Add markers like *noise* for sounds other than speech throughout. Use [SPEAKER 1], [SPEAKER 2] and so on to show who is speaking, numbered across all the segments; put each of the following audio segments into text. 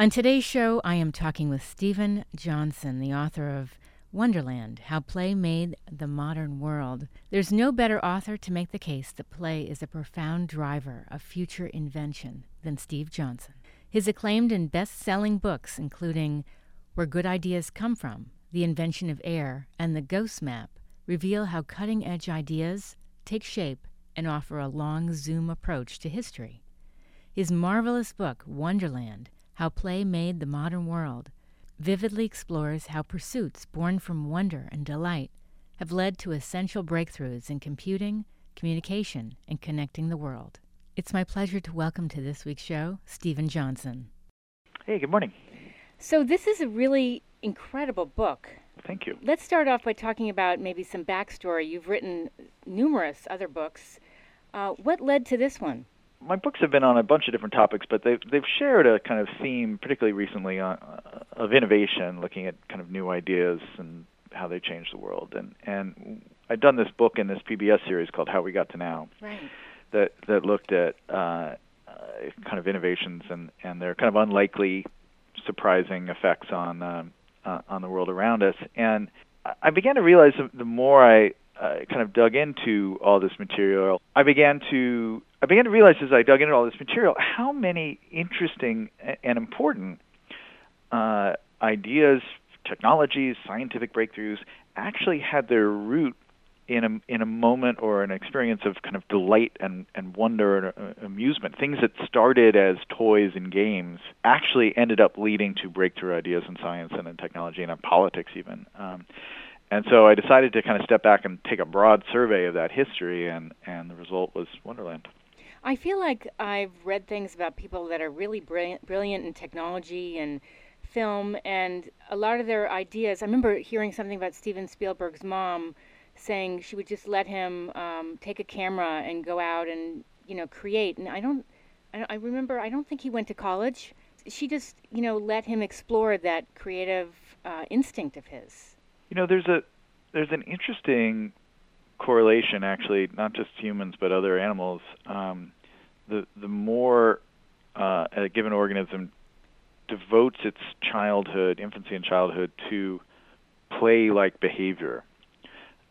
[SPEAKER 1] On today's show, I am talking with Steven Johnson, the author of Wonderland How Play Made the Modern World. There's no better author to make the case that play is a profound driver of future invention than Steve Johnson. His acclaimed and best selling books, including Where Good Ideas Come From, The Invention of Air, and The Ghost Map, reveal how cutting edge ideas take shape and offer a long zoom approach to history. His marvelous book, Wonderland how Play Made the Modern World vividly explores how pursuits born from wonder and delight have led to essential breakthroughs in computing, communication, and connecting the world. It's my pleasure to welcome to this week's show Steven Johnson.
[SPEAKER 2] Hey, good morning.
[SPEAKER 1] So, this is a really incredible book.
[SPEAKER 2] Thank you.
[SPEAKER 1] Let's start off by talking about maybe some backstory. You've written numerous other books. Uh, what led to this one?
[SPEAKER 2] My books have been on a bunch of different topics, but they've they've shared a kind of theme, particularly recently, on, uh, of innovation, looking at kind of new ideas and how they change the world. And and I've done this book in this PBS series called How We Got to Now,
[SPEAKER 1] right.
[SPEAKER 2] that that looked at uh, uh, kind of innovations and and their kind of unlikely, surprising effects on um, uh, on the world around us. And I began to realize the more I uh, kind of dug into all this material, I began to I began to realize as I dug into all this material how many interesting and important uh, ideas, technologies, scientific breakthroughs actually had their root in a in a moment or an experience of kind of delight and and wonder and uh, amusement. Things that started as toys and games actually ended up leading to breakthrough ideas in science and in technology and in politics even. Um, and so I decided to kind of step back and take a broad survey of that history, and and the result was Wonderland.
[SPEAKER 1] I feel like I've read things about people that are really brilliant, brilliant in technology and film, and a lot of their ideas. I remember hearing something about Steven Spielberg's mom saying she would just let him um, take a camera and go out and you know create. And I don't, I, I remember I don't think he went to college. She just you know let him explore that creative uh, instinct of his.
[SPEAKER 2] You know, there's a there's an interesting correlation actually, not just humans but other animals. Um, the the more uh, a given organism devotes its childhood, infancy and childhood to play-like behavior,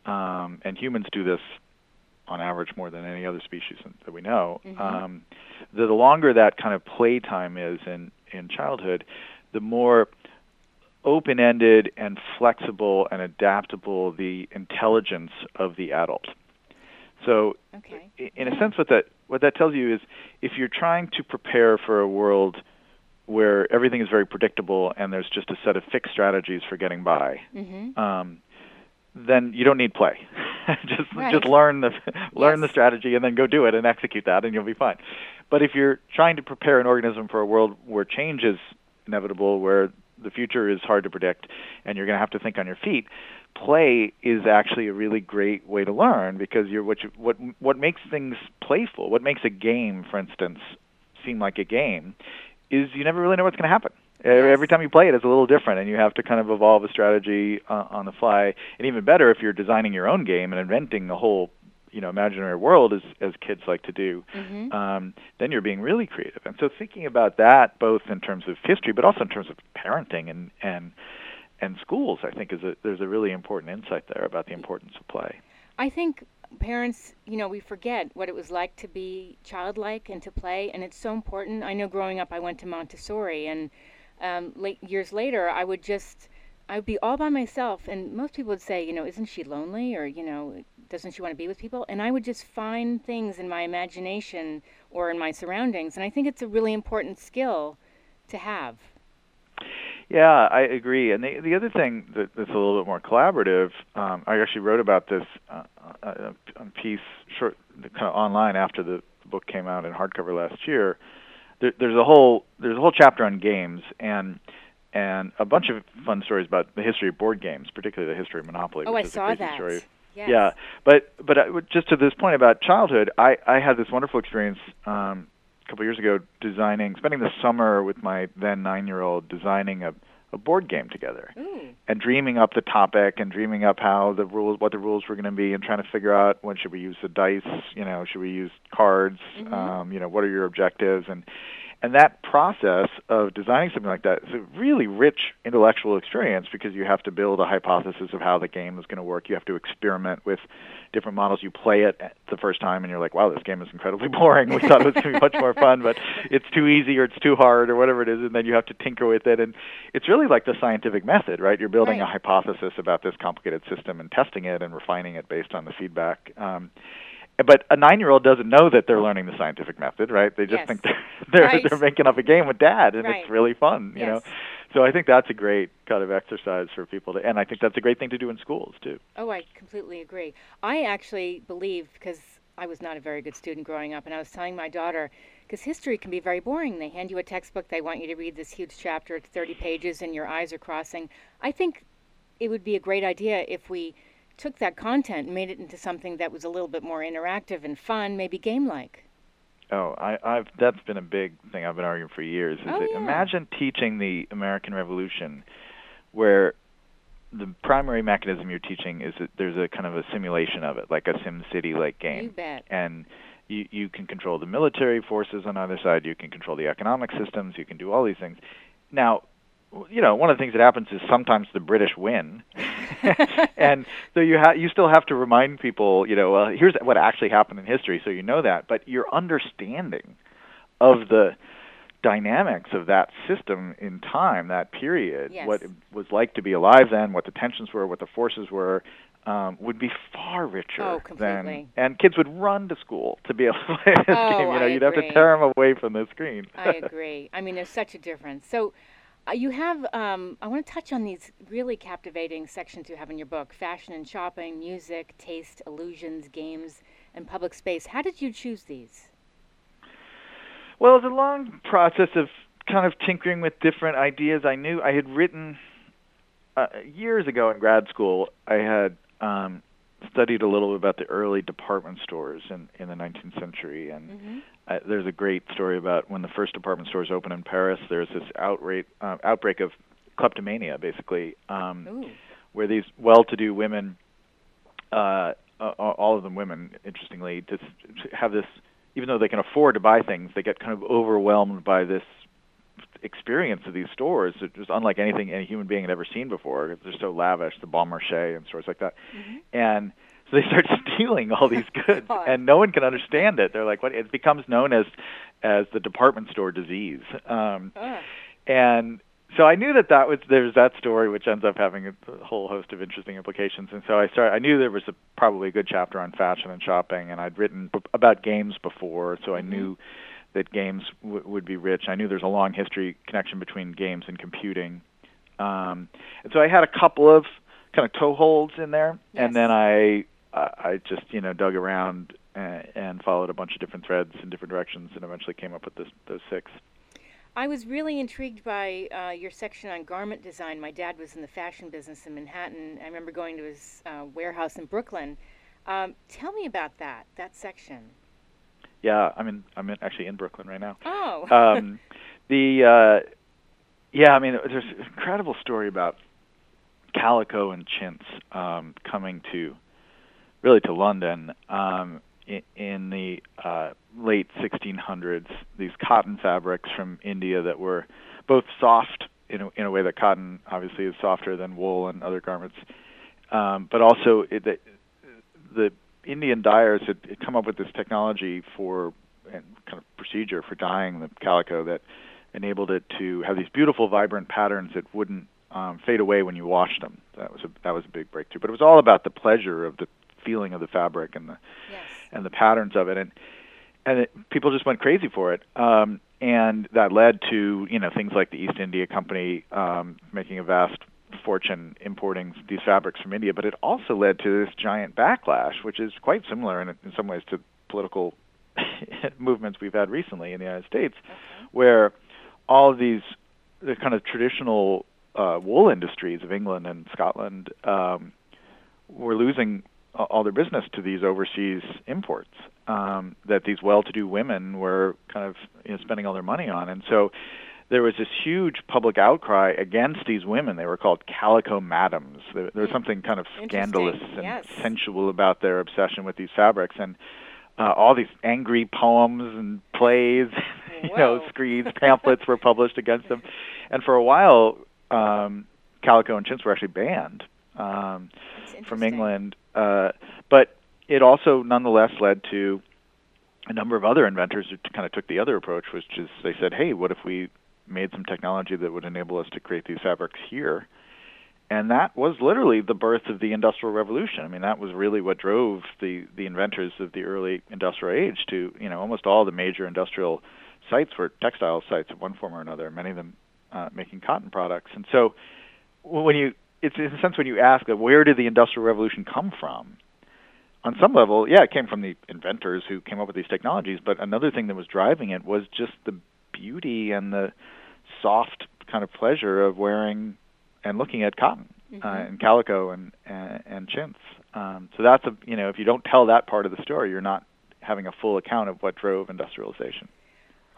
[SPEAKER 2] um, and humans do this on average more than any other species that we know.
[SPEAKER 1] Mm-hmm.
[SPEAKER 2] Um, the, the longer that kind of playtime is in in childhood, the more open-ended and flexible and adaptable the intelligence of the adult. So,
[SPEAKER 1] okay.
[SPEAKER 2] in a sense, what that what that tells you is if you're trying to prepare for a world where everything is very predictable and there's just a set of fixed strategies for getting by,
[SPEAKER 1] mm-hmm.
[SPEAKER 2] um, then you don't need play. *laughs* just
[SPEAKER 1] right.
[SPEAKER 2] just learn the learn
[SPEAKER 1] yes.
[SPEAKER 2] the strategy and then go do it and execute that, and you'll be fine. But if you're trying to prepare an organism for a world where change is inevitable, where the future is hard to predict, and you're going to have to think on your feet. Play is actually a really great way to learn because you're what you, what what makes things playful, what makes a game, for instance, seem like a game, is you never really know what's going to happen. Every time you play it, it's a little different, and you have to kind of evolve a strategy uh, on the fly. And even better, if you're designing your own game and inventing a whole you know imaginary world as as kids like to do
[SPEAKER 1] mm-hmm.
[SPEAKER 2] um, then you're being really creative. And so thinking about that both in terms of history but also in terms of parenting and and and schools i think is a there's a really important insight there about the importance of play.
[SPEAKER 1] I think parents you know we forget what it was like to be childlike and to play and it's so important. I know growing up i went to montessori and um, late years later i would just I would be all by myself, and most people would say, you know, isn't she lonely, or you know, doesn't she want to be with people? And I would just find things in my imagination or in my surroundings, and I think it's a really important skill to have.
[SPEAKER 2] Yeah, I agree. And the the other thing that, that's a little bit more collaborative, um, I actually wrote about this uh, uh, a piece short, kind of online after the book came out in hardcover last year. There, there's a whole there's a whole chapter on games and and a bunch of fun stories about the history of board games, particularly the history of Monopoly.
[SPEAKER 1] Oh, I saw that.
[SPEAKER 2] Story.
[SPEAKER 1] Yes.
[SPEAKER 2] Yeah, but but uh, just to this point about childhood, I I had this wonderful experience um, a couple years ago designing, spending the summer with my then nine-year-old designing a a board game together
[SPEAKER 1] Ooh.
[SPEAKER 2] and dreaming up the topic and dreaming up how the rules what the rules were going to be and trying to figure out when should we use the dice you know should we use cards
[SPEAKER 1] Mhm.
[SPEAKER 2] um you know what are your objectives and And that process of designing something like that is a really rich intellectual experience because you have to build a hypothesis of how the game is going to work. You have to experiment with different models. You play it the first time and you're like, wow, this game is incredibly *laughs* boring. We thought it was going to be much more fun, but it's too easy or it's too hard or whatever it is. And then you have to tinker with it. And it's really like the scientific method, right? You're building
[SPEAKER 1] right.
[SPEAKER 2] a hypothesis about this complicated system and testing it and refining it based on the feedback. Um, but a nine-year-old doesn't know that they're learning the scientific method, right? They just
[SPEAKER 1] Yes.
[SPEAKER 2] think they're *laughs* they're,
[SPEAKER 1] Right.
[SPEAKER 2] they're making up a game with dad, and
[SPEAKER 1] Right.
[SPEAKER 2] it's really fun, you know. So I think that's a great kind of exercise for people to, and I think that's a great thing to do in schools too.
[SPEAKER 1] Oh, I completely agree. I actually believe because I was not a very good student growing up, and I was telling my daughter because history can be very boring. They hand you a textbook, they want you to read this huge chapter, it's 30 pages, and your eyes are crossing. I think it would be a great idea if we took that content and made it into something that was a little bit more interactive and fun, maybe game-like.
[SPEAKER 2] Oh, I, I've that's been a big thing I've been arguing for years. Is
[SPEAKER 1] Oh, yeah.
[SPEAKER 2] imagine teaching the American Revolution, where the primary mechanism you're teaching is that there's a kind of a simulation of it, like a Sim City like game.
[SPEAKER 1] You bet.
[SPEAKER 2] and you you can control the military forces on either side. You can control the economic systems. You can do all these things. Now, you know, one of the things that happens is sometimes the British win, *laughs* *laughs* and so you ha- you still have to remind people, you know, well, here's what actually happened in history, so you know that. But your understanding of the dynamics of that system in time, that period,
[SPEAKER 1] Yes.
[SPEAKER 2] what it was like to be alive then, what the tensions were, what the forces were, um, would be far richer
[SPEAKER 1] Oh,
[SPEAKER 2] than
[SPEAKER 1] completely.
[SPEAKER 2] and kids would run to school to be able to play this
[SPEAKER 1] Oh,
[SPEAKER 2] game. You know,
[SPEAKER 1] I
[SPEAKER 2] you'd have to tear them away from the screen.
[SPEAKER 1] I *laughs* agree. I mean, there's such a difference. So, you have. Um, I want to touch on these really captivating sections you have in your book: fashion and shopping, music, taste, illusions, games, and public space. How did you choose these?
[SPEAKER 2] Well, it was a long process of kind of tinkering with different ideas. I knew I had written uh, years ago in grad school. I had um, studied a little bit about the early department stores in in the 19th century, and
[SPEAKER 1] Mm-hmm.
[SPEAKER 2] uh, there's a great story about when the first department stores opened in Paris. There's this outrate uh, outbreak of kleptomania, basically, um,
[SPEAKER 1] Ooh.
[SPEAKER 2] where these well-to-do women, uh, uh, all of them women, interestingly, just have this. Even though they can afford to buy things, they get kind of overwhelmed by this experience of these stores. It's just unlike anything any human being had ever seen before. They're so lavish, the Bon Marché and stores like that, and so they start *laughs* stealing all these *laughs* goods, and no one can understand it. They're like, what? It becomes known as as the department store disease. Um,
[SPEAKER 1] Ah.
[SPEAKER 2] and so I knew that that was there's that story which ends up having a whole host of interesting implications. And so I started. I knew there was a, probably a good chapter on fashion and shopping, and I'd written b- about games before, so I
[SPEAKER 1] Mhm.
[SPEAKER 2] knew that games w- would be rich. I knew there's a long history connection between games and computing, um, and so I had a couple of kind of toeholds in there,
[SPEAKER 1] Yes.
[SPEAKER 2] and then I I I just you know dug around and, and followed a bunch of different threads in different directions, and eventually came up with this, those six.
[SPEAKER 1] I was really intrigued by uh, your section on garment design. My dad was in the fashion business in Manhattan. I remember going to his uh, warehouse in Brooklyn. Um, tell me about that, that section.
[SPEAKER 2] Yeah, I'm in. I'm in, actually in Brooklyn right now.
[SPEAKER 1] Oh. *laughs*
[SPEAKER 2] Um, the uh, yeah, I mean, there's an incredible story about calico and chintz um, coming to really to London um, in, in the uh, late 1600s. These cotton fabrics from India that were both soft in a, in a way that cotton obviously is softer than wool and other garments, um, but also it, the, the Indian dyers had, had come up with this technology for and kind of procedure for dyeing the calico that enabled it to have these beautiful, vibrant patterns that wouldn't um, fade away when you washed them. That was a that was a big breakthrough. But it was all about the pleasure of the feeling of the fabric and the
[SPEAKER 1] yes.
[SPEAKER 2] and the patterns of it, and and it, people just went crazy for it. Um, and that led to you know things like the East India Company um, making a vast fortune importing these fabrics from India. But it also led to this giant backlash, which is quite similar in, in some ways to political *laughs* movements we've had recently in the United States, where all of these the kind of traditional uh, wool industries of England and Scotland um, were losing all their business to these overseas imports um, that these well-to-do women were kind of you know, spending all their money on, and so there was this huge public outcry against these women. They were called calico madams. There, there was something kind of scandalous and
[SPEAKER 1] Yes.
[SPEAKER 2] sensual about their obsession with these fabrics, and uh, all these angry poems and plays *laughs* you know, *laughs* screeds, pamphlets were published against them, and for a while, um, Calico and chintz were actually banned um, from England. Uh, but it also, nonetheless, led to a number of other inventors who kind of took the other approach, which is they said, "Hey, what if we made some technology that would enable us to create these fabrics here?" and that was literally the birth of the industrial revolution. I mean, that was really what drove the the inventors of the early industrial age to, you know, almost all the major industrial sites were textile sites of one form or another. Many of them uh, making cotton products, and so when you, it's in a sense when you ask, where did the industrial revolution come from? On some level, yeah, it came from the inventors who came up with these technologies. But another thing that was driving it was just the beauty and the soft kind of pleasure of wearing and looking at cotton uh, mm-hmm. uh, and calico and and, and chintz. Um, so that's a you know if you don't tell that part of the story, you're not having a full account of what drove industrialization.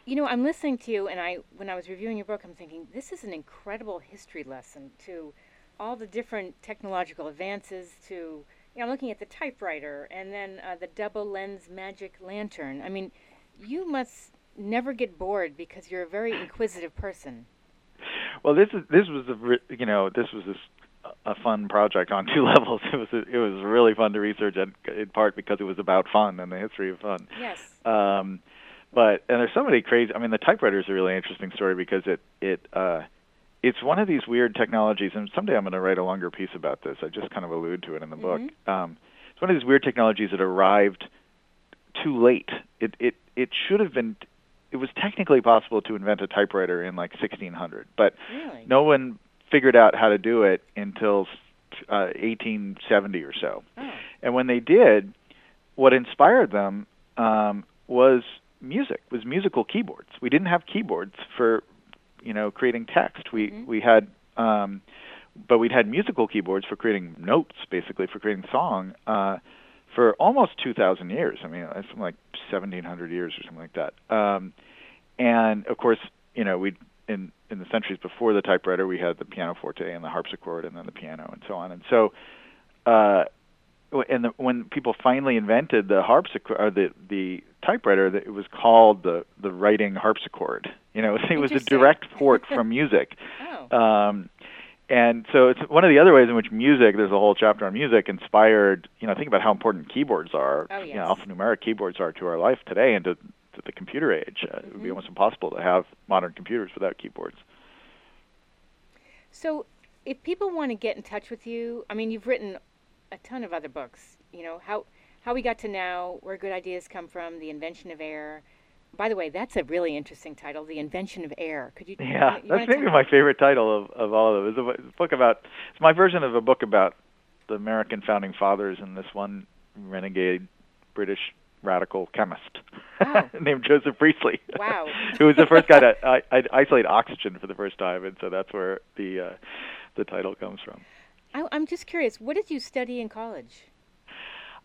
[SPEAKER 1] You know, I'm listening to you, and I when I was reviewing your book, I'm thinking this is an incredible history lesson to all the different technological advances. To you know, I'm looking at the typewriter and then uh, the double lens magic lantern. I mean, you must never get bored because you're a very inquisitive person.
[SPEAKER 2] Well, this is this was a you know this was a fun project on two *laughs* levels. It was it was really fun to research, and in part because it was about fun and the history of fun.
[SPEAKER 1] Yes.
[SPEAKER 2] Um, but and there's so many crazy. I mean, the typewriter is a really interesting story because it it uh, it's one of these weird technologies, and someday I'm going to write a longer piece about this. I just kind of allude to it in the
[SPEAKER 1] mm-hmm.
[SPEAKER 2] book. Um, it's one of these weird technologies that arrived too late. It it it should have been it was technically possible to invent a typewriter in like 1600, but
[SPEAKER 1] really?
[SPEAKER 2] no one figured out how to do it until uh, 1870 or so.
[SPEAKER 1] Oh.
[SPEAKER 2] And when they did, what inspired them um, was music, was musical keyboards. We didn't have keyboards for, you know, creating text. We
[SPEAKER 1] mm-hmm.
[SPEAKER 2] we had, um, but we'd had musical keyboards for creating notes, basically for creating song. Uh, for almost 2,000 years. I mean, it's like 1,700 years or something like that. Um, and of course, you know, we in in the centuries before the typewriter, we had the pianoforte and the harpsichord, and then the piano, and so on. And so, uh, and the, when people finally invented the harpsichord, or the the typewriter, it was called the the writing harpsichord. You know, *laughs* it was a direct port *laughs* from music.
[SPEAKER 1] oh.
[SPEAKER 2] Um, and so it's one of the other ways in which music there's a whole chapter on music inspired you know think about how important keyboards are
[SPEAKER 1] oh, yes.
[SPEAKER 2] you know alphanumeric keyboards are to our life today and to, to the computer age uh,
[SPEAKER 1] mm-hmm.
[SPEAKER 2] it would be almost impossible to have modern computers without keyboards
[SPEAKER 1] so if people want to get in touch with you i mean you've written a ton of other books you know how how we got to now where good ideas come from the invention of air by the way, that's a really interesting title, "The Invention of Air." Could you?
[SPEAKER 2] Yeah,
[SPEAKER 1] you
[SPEAKER 2] that's maybe my favorite title of of all of them. It's a, book about. It's my version of a book about the American founding fathers and this one renegade British radical chemist
[SPEAKER 1] oh. *laughs*
[SPEAKER 2] named Joseph Priestley.
[SPEAKER 1] Wow. *laughs*
[SPEAKER 2] who was the first guy to uh, isolate oxygen for the first time, and so that's where the uh, the title comes from.
[SPEAKER 1] I, I'm just curious. What did you study in college?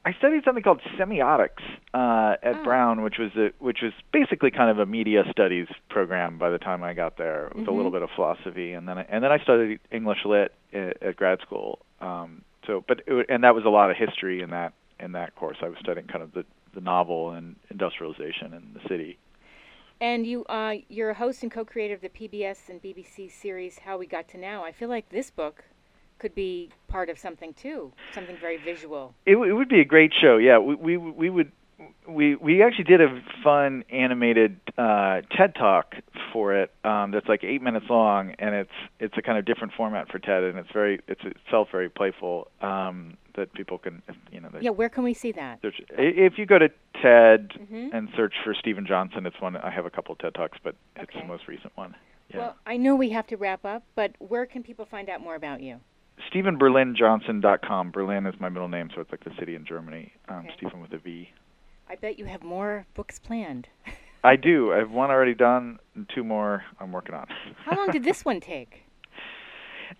[SPEAKER 2] I studied something called semiotics uh, at
[SPEAKER 1] oh.
[SPEAKER 2] Brown, which was a, which was basically kind of a media studies program. By the time I got there, with
[SPEAKER 1] mm-hmm.
[SPEAKER 2] a little bit of philosophy, and then I, and then I studied English lit at, at grad school. Um, so, but it, and that was a lot of history in that in that course. I was studying kind of the the novel and industrialization in the city.
[SPEAKER 1] And you, uh, you're a host and co-creator of the PBS and BBC series How We Got to Now. I feel like this book could be part of something too, something very visual.
[SPEAKER 2] It, it would be a great show. Yeah, we we we would we we actually did a fun animated uh, TED talk for it um, that's like eight minutes long, and it's it's a kind of different format for TED, and it's very it's itself very playful um, that people can you know.
[SPEAKER 1] Yeah, where can we see that?
[SPEAKER 2] Search, if you go to TED
[SPEAKER 1] mm-hmm.
[SPEAKER 2] and search for Steven Johnson, it's one I have a couple TED talks, but it's
[SPEAKER 1] okay.
[SPEAKER 2] the most recent one. Yeah.
[SPEAKER 1] Well, I know we have to wrap up, but where can people find out more about you?
[SPEAKER 2] StevenBerlinJohnson.com. Berlin is my middle name, so it's like the city in Germany. Um,
[SPEAKER 1] okay.
[SPEAKER 2] Steven with a V.
[SPEAKER 1] I bet you have more books planned.
[SPEAKER 2] I do. I have one already done, and two more I'm working on.
[SPEAKER 1] How long did this one take? *laughs*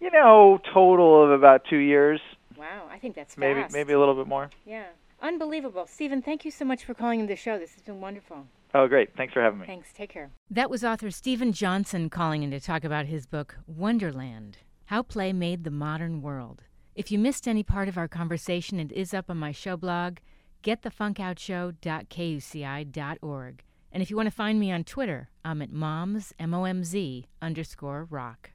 [SPEAKER 2] You know, total of about two years.
[SPEAKER 1] Wow, I think that's
[SPEAKER 2] maybe
[SPEAKER 1] fast.
[SPEAKER 2] maybe maybe a little bit more.
[SPEAKER 1] Yeah, unbelievable, Steven. Thank you so much for calling in the show. This has been wonderful.
[SPEAKER 2] Oh, great! Thanks for having me.
[SPEAKER 1] Thanks. Take care.
[SPEAKER 3] That was author Steven Johnson calling in to talk about his book Wonderland: How Play Made the Modern World. If you missed any part of our conversation, it is up on my show blog, getthefunkoutshow.kuci.org.
[SPEAKER 1] And if you want to find me on Twitter, I'm at moms, M O M Z, underscore rock.